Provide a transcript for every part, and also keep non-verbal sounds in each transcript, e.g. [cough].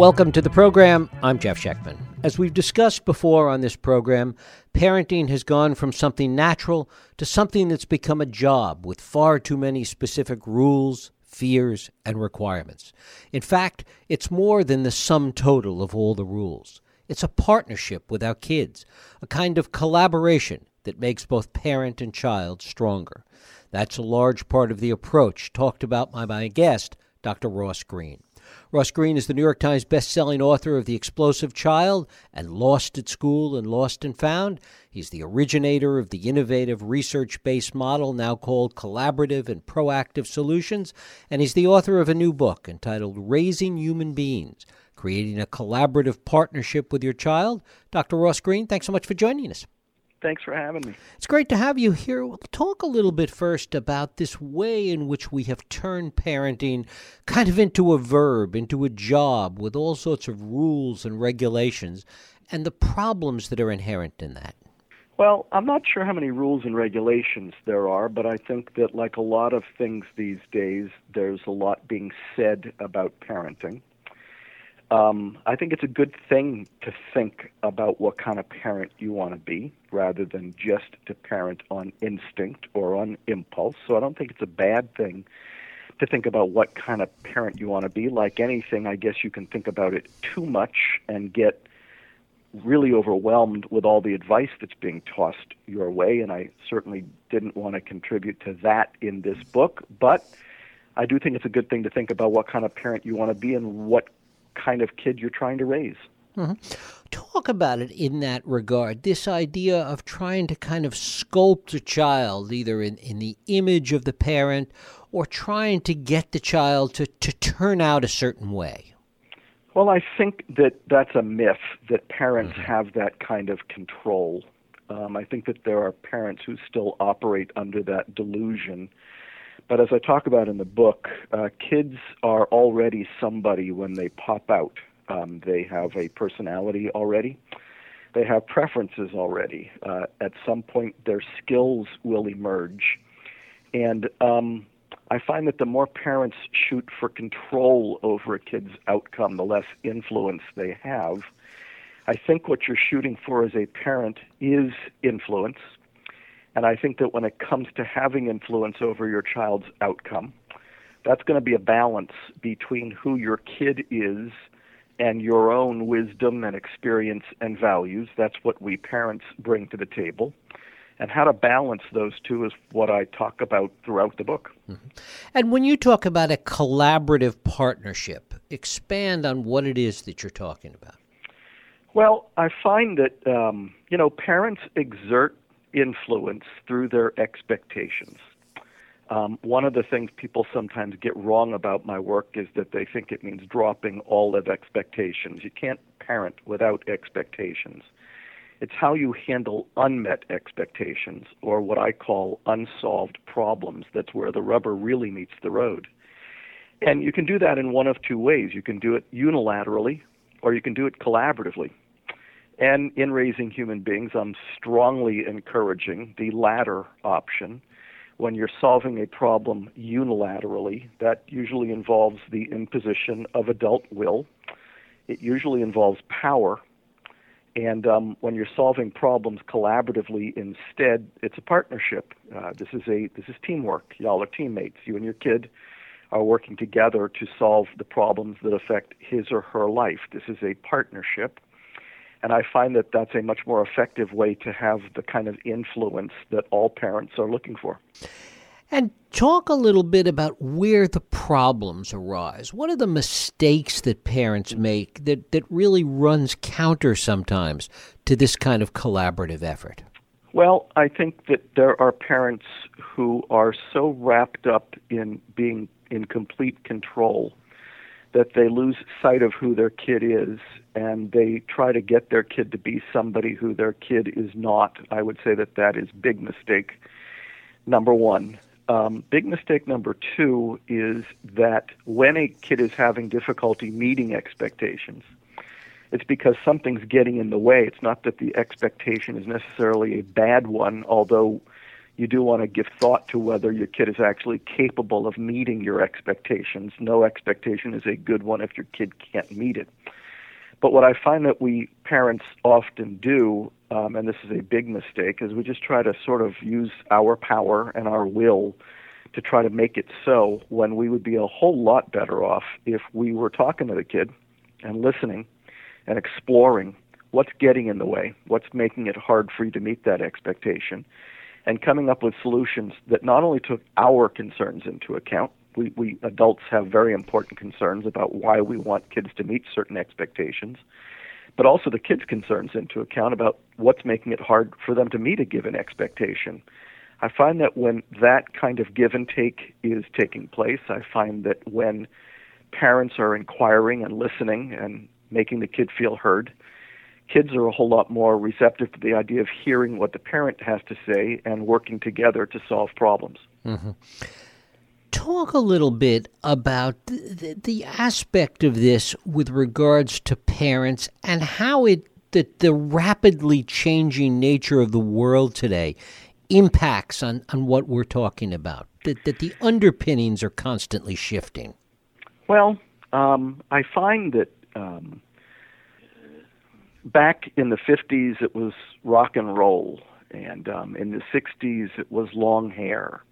Welcome to the program. I'm Jeff Schechtman. As we've discussed before on this program, parenting has gone from something natural to something that's become a job with far too many specific rules, fears, and requirements. In fact, it's more than the sum total of all the rules. It's a partnership with our kids, a kind of collaboration that makes both parent and child stronger. That's a large part of the approach talked about by my guest, Dr. Ross Greene. Ross Greene is the New York Times best-selling author of The Explosive Child and Lost at School and Lost and Found. He's the originator of the innovative research-based model now called collaborative and proactive solutions, and he's the author of a new book entitled Raising Human Beings: Creating a Collaborative Partnership with Your Child. Dr. Ross Greene, thanks so much for joining us. Thanks for having me. It's great to have you here. We'll talk a little bit first about this way in which we have turned parenting kind of into a verb, into a job with all sorts of rules and regulations, and the problems that are inherent in that. Well, I'm not sure how many rules and regulations there are, but I think that, like a lot of things these days, there's a lot being said about parenting. Um, I think it's a good thing to think about what kind of parent you want to be rather than just to parent on instinct or on impulse. So I don't think it's a bad thing to think about what kind of parent you want to be. Like anything, I guess you can think about it too much and get really overwhelmed with all the advice that's being tossed your way. And I certainly didn't want to contribute to that in this book. But I do think it's a good thing to think about what kind of parent you want to be and what kind of kid you're trying to raise. Mm-hmm. Talk about it in that regard. This idea of trying to kind of sculpt a child, either in, in the image of the parent or trying to get the child to, to turn out a certain way. Well, I think that that's a myth that parents mm-hmm. have that kind of control. Um, I think that there are parents who still operate under that delusion but as I talk about in the book, uh, kids are already somebody when they pop out. Um, they have a personality already. They have preferences already. Uh, at some point, their skills will emerge. And um, I find that the more parents shoot for control over a kid's outcome, the less influence they have. I think what you're shooting for as a parent is influence and I think that when it comes to having influence over your child's outcome, that's going to be a balance between who your kid is and your own wisdom and experience and values. That's what we parents bring to the table. And how to balance those two is what I talk about throughout the book. Mm-hmm. And when you talk about a collaborative partnership, expand on what it is that you're talking about. Well, I find that um, you know parents exert influence through their expectations. Um, one of the things people sometimes get wrong about my work is that they think it means dropping all of expectations. You can't parent without expectations. It's how you handle unmet expectations, or what I call unsolved problems. That's where the rubber really meets the road. And you can do that in one of two ways. You can do it unilaterally, or you can do it collaboratively. And in raising human beings, I'm strongly encouraging the latter option. When you're solving a problem unilaterally, that usually involves the imposition of adult will. It usually involves power. And um, when you're solving problems collaboratively instead, it's a partnership. Uh, this is a this is teamwork. Y'all are teammates. You and your kid are working together to solve the problems that affect his or her life. This is a partnership. And I find that that's a much more effective way to have the kind of influence that all parents are looking for. And talk a little bit about where the problems arise. What are the mistakes that parents make that, that really runs counter sometimes to this kind of collaborative effort? Well, I think that there are parents who are so wrapped up in being in complete control that they lose sight of who their kid is and they try to get their kid to be somebody who their kid is not. I would say that that is big mistake number one. Um, big mistake number two is that when a kid is having difficulty meeting expectations, it's because something's getting in the way. It's not that the expectation is necessarily a bad one, although you do want to give thought to whether your kid is actually capable of meeting your expectations. No expectation is a good one if your kid can't meet it. But what I find that we parents often do, um, and this is a big mistake, is we just try to sort of use our power and our will to try to make it so when we would be a whole lot better off if we were talking to the kid and listening and exploring what's getting in the way, what's making it hard for you to meet that expectation, and coming up with solutions that not only took our concerns into account, we, we adults have very important concerns about why we want kids to meet certain expectations, but also the kids' concerns into account about what's making it hard for them to meet a given expectation. I find that when that kind of give and take is taking place, I find that when parents are inquiring and listening and making the kid feel heard, kids are a whole lot more receptive to the idea of hearing what the parent has to say and working together to solve problems. Mm-hmm. Talk a little bit about the, the, aspect of this with regards to parents and how it that the rapidly changing nature of the world today impacts on, on what we're talking about. That that the underpinnings are constantly shifting. Well, um, I find that um, back in the 50s, it was rock and roll, and um, in the 60s, it was long hair.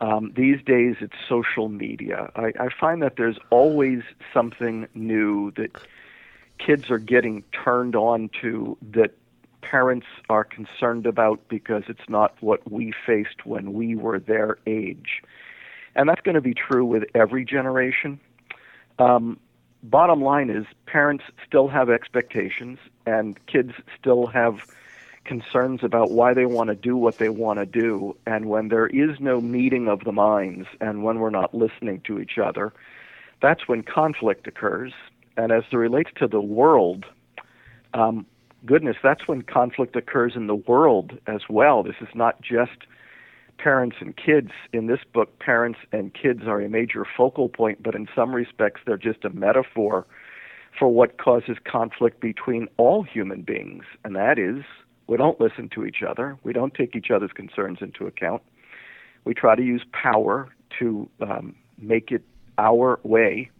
Um, these days, it's social media. I, I find that there's always something new that kids are getting turned on to that parents are concerned about because it's not what we faced when we were their age. And that's going to be true with every generation. Um, bottom line is parents still have expectations and kids still have concerns about why they want to do what they want to do. And when there is no meeting of the minds and when we're not listening to each other that's when conflict occurs. And as it relates to the world um, goodness that's when conflict occurs in the world as well. This is not just parents and kids. In this book, parents and kids are a major focal point, but in some respects, they're just a metaphor for what causes conflict between all human beings, and that is we don't listen to each other, we don't take each other's concerns into account, we try to use power to um, make it our way.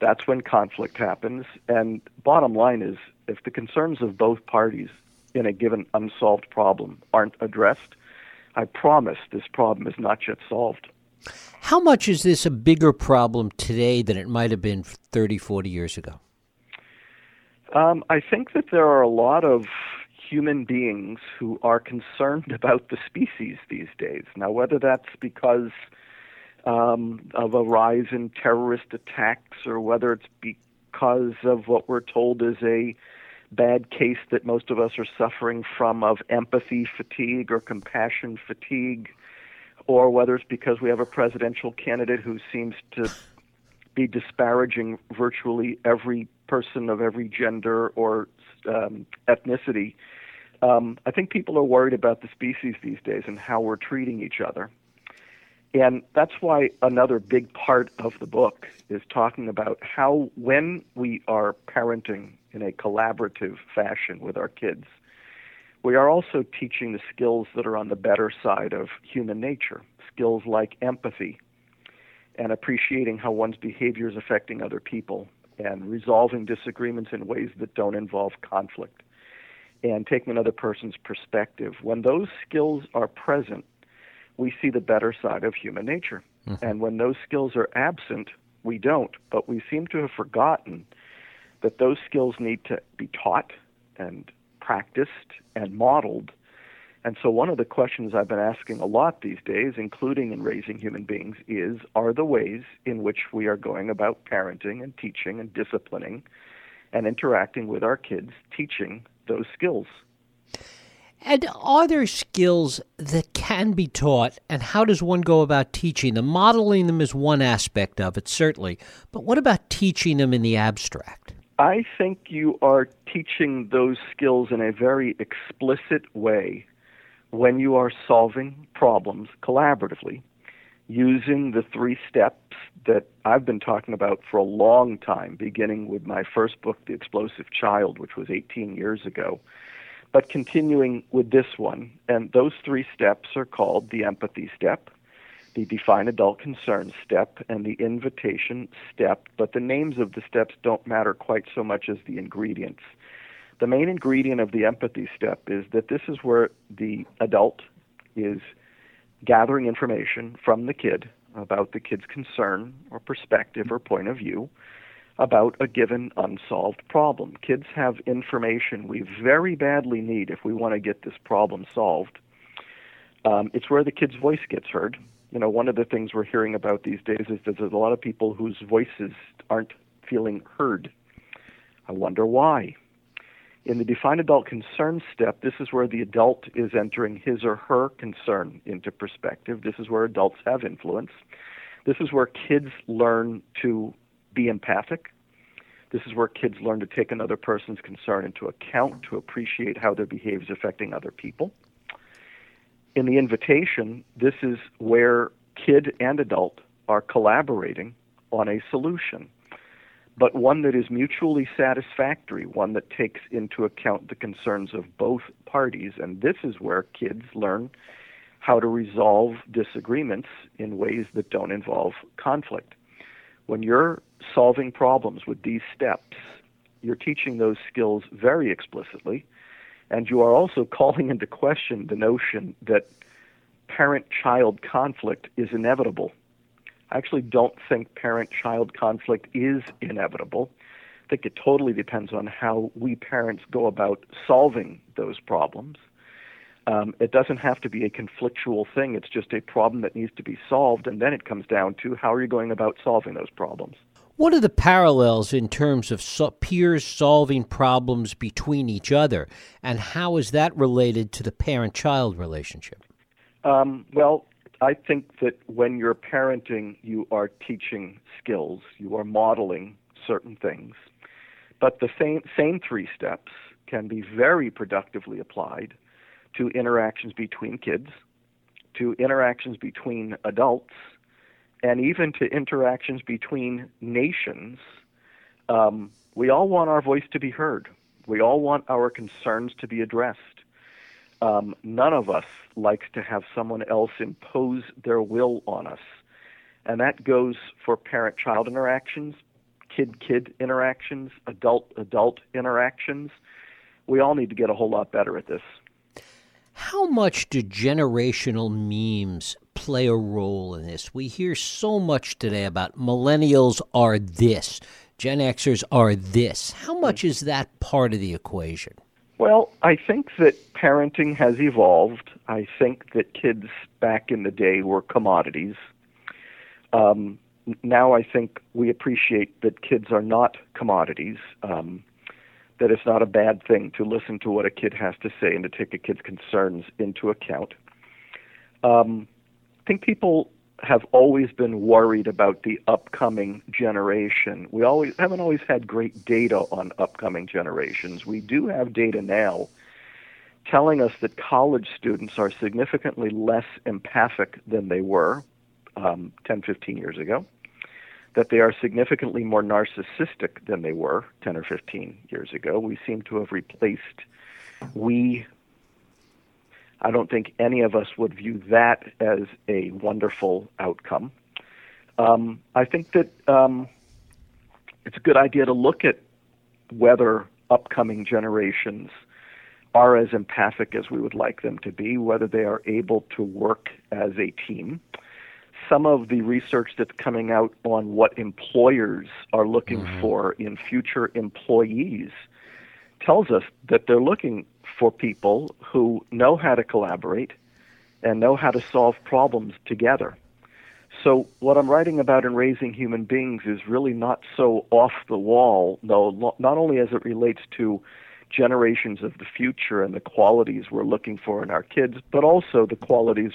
That's when conflict happens. And bottom line is, if the concerns of both parties in a given unsolved problem aren't addressed, I promise this problem is not yet solved. How much is this a bigger problem today than it might have been 30, 40 years ago? Um, I think that there are a lot of human beings who are concerned [laughs] about the species these days. Now, whether that's because um, of a rise in terrorist attacks or whether it's because of what we're told is a bad case that most of us are suffering from of empathy fatigue or compassion fatigue, or whether it's because we have a presidential candidate who seems to be disparaging virtually every person of every gender or um, ethnicity. Um, I think people are worried about the species these days and how we're treating each other. And that's why another big part of the book is talking about how, when we are parenting in a collaborative fashion with our kids, we are also teaching the skills that are on the better side of human nature, skills like empathy and appreciating how one's behavior is affecting other people and resolving disagreements in ways that don't involve conflict and taking another person's perspective. When those skills are present, we see the better side of human nature. Mm-hmm. And when those skills are absent, we don't. But we seem to have forgotten that those skills need to be taught and practiced and modeled. And so, one of the questions I've been asking a lot these days, including in raising human beings, is are the ways in which we are going about parenting and teaching and disciplining and interacting with our kids teaching those skills? And are there skills that can be taught, and how does one go about teaching them? Modeling them is one aspect of it, certainly, but what about teaching them in the abstract? I think you are teaching those skills in a very explicit way when you are solving problems collaboratively using the three steps that I've been talking about for a long time, beginning with my first book, The Explosive Child, which was 18 years ago but continuing with this one. And those three steps are called the empathy step, the define adult concerns step and the invitation step, but the names of the steps don't matter quite so much as the ingredients. The main ingredient of the empathy step is that this is where the adult is gathering information from the kid about the kid's concern or perspective or point of view about a given unsolved problem. Kids have information we very badly need if we want to get this problem solved. Um, it's where the kid's voice gets heard. You know, one of the things we're hearing about these days is that there's a lot of people whose voices aren't feeling heard. I wonder why. In the define adult concern step, this is where the adult is entering his or her concern into perspective. This is where adults have influence. This is where kids learn to be empathic. This is where kids learn to take another person's concern into account, to appreciate how their behavior is affecting other people. In the invitation, this is where kid and adult are collaborating on a solution but one that is mutually satisfactory, one that takes into account the concerns of both parties. And this is where kids learn how to resolve disagreements in ways that don't involve conflict. When you're solving problems with these steps, you're teaching those skills very explicitly, and you are also calling into question the notion that parent child conflict is inevitable I actually don't think parent child conflict is inevitable. I think it totally depends on how we parents go about solving those problems. Um, it doesn't have to be a conflictual thing, it's just a problem that needs to be solved, and then it comes down to how are you going about solving those problems. What are the parallels in terms of so- peers solving problems between each other, and how is that related to the parent child relationship? Um, well, I think that when you're parenting, you are teaching skills, you are modeling certain things. But the same, same three steps can be very productively applied to interactions between kids, to interactions between adults, and even to interactions between nations. Um, we all want our voice to be heard. We all want our concerns to be addressed. Um, none of us likes to have someone else impose their will on us. And that goes for parent child interactions, kid kid interactions, adult adult interactions. We all need to get a whole lot better at this. How much do generational memes play a role in this? We hear so much today about millennials are this, Gen Xers are this. How much is that part of the equation? Well, I think that parenting has evolved. I think that kids back in the day were commodities. Um, now I think we appreciate that kids are not commodities. Um, that it's not a bad thing to listen to what a kid has to say and to take a kid's concerns into account. Um, think people have always been worried about the upcoming generation. We always haven't always had great data on upcoming generations. We do have data now telling us that college students are significantly less empathic than they were um, 10, 15 years ago, that they are significantly more narcissistic than they were 10 or 15 years ago. We seem to have replaced we I don't think any of us would view that as a wonderful outcome. Um, I think that um, it's a good idea to look at whether upcoming generations are as empathic as we would like them to be, whether they are able to work as a team. Some of the research that's coming out on what employers are looking mm-hmm. for in future employees tells us that they're looking for people who know how to collaborate and know how to solve problems together. So, what I'm writing about in Raising Human Beings is really not so off the wall, though, not only as it relates to generations of the future and the qualities we're looking for in our kids, but also the qualities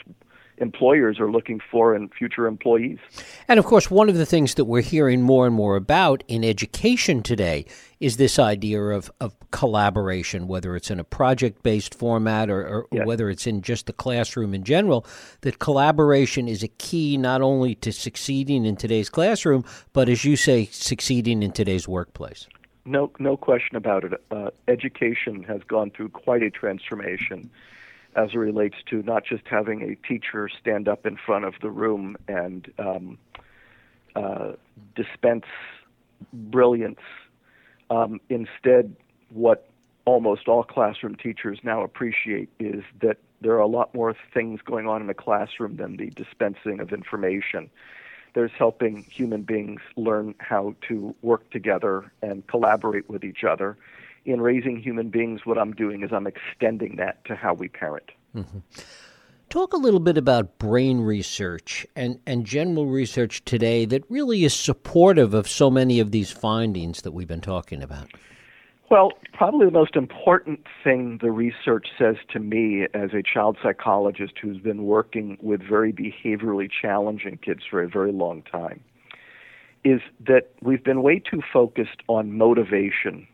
employers are looking for in future employees. And of course, one of the things that we're hearing more and more about in education today is this idea of, of collaboration, whether it's in a project based format or, or yes. whether it's in just the classroom in general, that collaboration is a key not only to succeeding in today's classroom, but as you say, succeeding in today's workplace. No, no question about it. Uh, education has gone through quite a transformation as it relates to not just having a teacher stand up in front of the room and um, uh, dispense brilliance. Um, instead, what almost all classroom teachers now appreciate is that there are a lot more things going on in a classroom than the dispensing of information. There's helping human beings learn how to work together and collaborate with each other. In raising human beings, what I'm doing is I'm extending that to how we parent. Mm-hmm. Talk a little bit about brain research and, and general research today that really is supportive of so many of these findings that we've been talking about. Well, probably the most important thing the research says to me as a child psychologist who's been working with very behaviorally challenging kids for a very long time is that we've been way too focused on motivation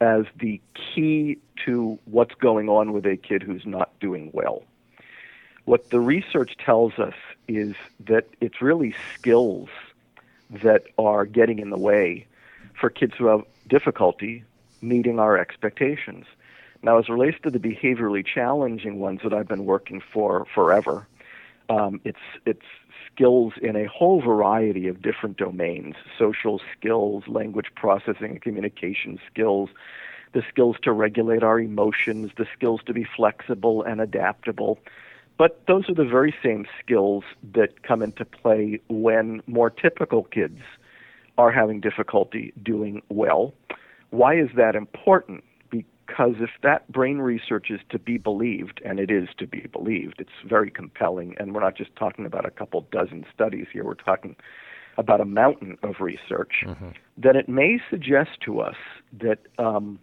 as the key to what's going on with a kid who's not doing well. What the research tells us is that it's really skills that are getting in the way for kids who have difficulty meeting our expectations. Now, as relates to the behaviorally challenging ones that I've been working for forever, um, it's it's skills in a whole variety of different domains: social skills, language processing and communication skills, the skills to regulate our emotions, the skills to be flexible and adaptable. But those are the very same skills that come into play when more typical kids are having difficulty doing well. Why is that important? Because if that brain research is to be believed, and it is to be believed, it's very compelling, and we're not just talking about a couple dozen studies here, we're talking about a mountain of research, mm-hmm. then it may suggest to us that um,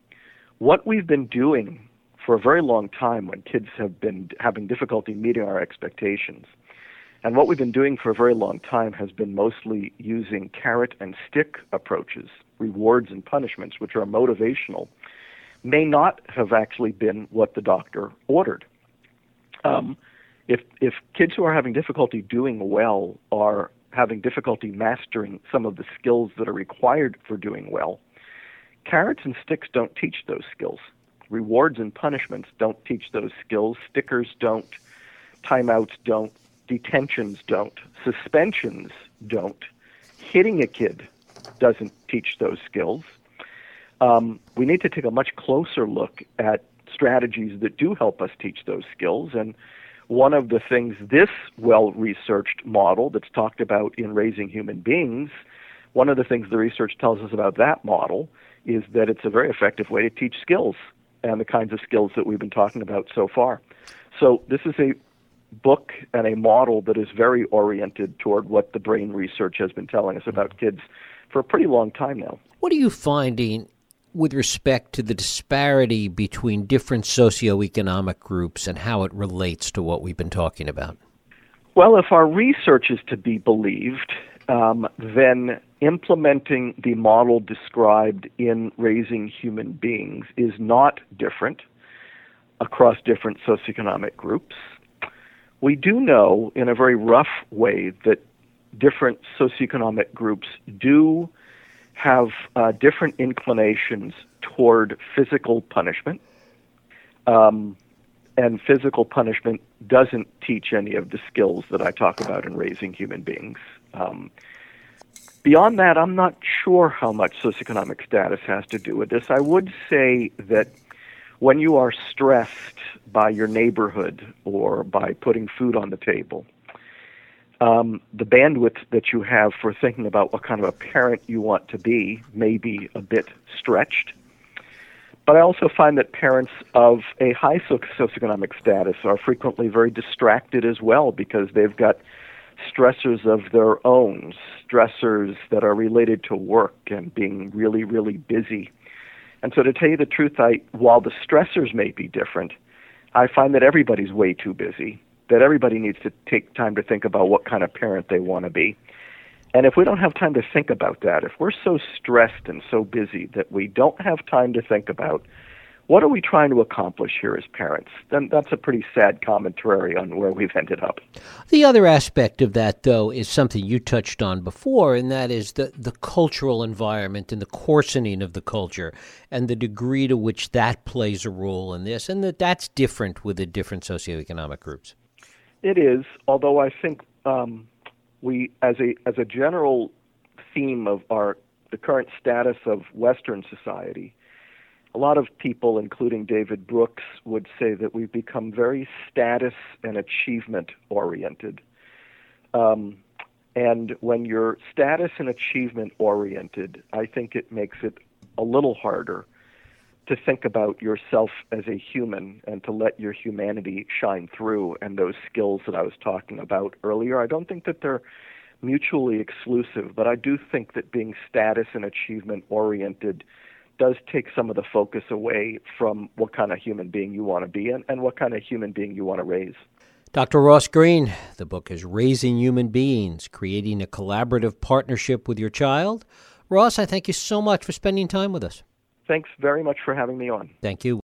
what we've been doing for a very long time when kids have been having difficulty meeting our expectations. And what we've been doing for a very long time has been mostly using carrot and stick approaches rewards and punishments, which are motivational, may not have actually been what the doctor ordered. Um, if if kids who are having difficulty doing well are having difficulty mastering some of the skills that are required for doing well, carrots and sticks don't teach those skills. Rewards and punishments don't teach those skills. Stickers don't. Timeouts don't. Detentions don't. Suspensions don't. Hitting a kid doesn't teach those skills. Um, we need to take a much closer look at strategies that do help us teach those skills. And one of the things this well researched model that's talked about in raising human beings, one of the things the research tells us about that model is that it's a very effective way to teach skills and the kinds of skills that we've been talking about so far. So, this is a book and a model that is very oriented toward what the brain research has been telling us about kids for a pretty long time now. What are you finding with respect to the disparity between different socioeconomic groups and how it relates to what we've been talking about? Well, if our research is to be believed, um, then implementing the model described in Raising Human Beings is not different across different socioeconomic groups. We do know in a very rough way that different socioeconomic groups do have uh, different inclinations toward physical punishment. Um, and physical punishment doesn't teach any of the skills that I talk about in raising human beings. Um, beyond that, I'm not sure how much socioeconomic status has to do with this. I would say that when you are stressed by your neighborhood or by putting food on the table, um, the bandwidth that you have for thinking about what kind of a parent you want to be may be a bit stretched. But I also find that parents of a high socioeconomic status are frequently very distracted as well because they've got stressors of their own, stressors that are related to work and being really, really busy. And so, to tell you the truth, I, while the stressors may be different, I find that everybody's way too busy that everybody needs to take time to think about what kind of parent they want to be. And if we don't have time to think about that, if we're so stressed and so busy that we don't have time to think about what are we trying to accomplish here as parents? Then that's a pretty sad commentary on where we've ended up. The other aspect of that, though, is something you touched on before, and that is the, the cultural environment and the coarsening of the culture and the degree to which that plays a role in this, and that that's different with the different socioeconomic groups. It is, although I think um, we, as a as a general theme of our the current status of Western society, a lot of people, including David Brooks, would say that we've become very status and achievement oriented. Um, and when you're status and achievement oriented, I think it makes it a little harder to think about yourself as a human and to let your humanity shine through and those skills that I was talking about earlier. I don't think that they're mutually exclusive, but I do think that being status and achievement oriented does take some of the focus away from what kind of human being you want to be and, and what kind of human being you want to raise. Dr. Ross Greene, the book is Raising Human Beings Creating a Collaborative Partnership with Your Child. Ross, I thank you so much for spending time with us. Thanks very much for having me on. Thank you.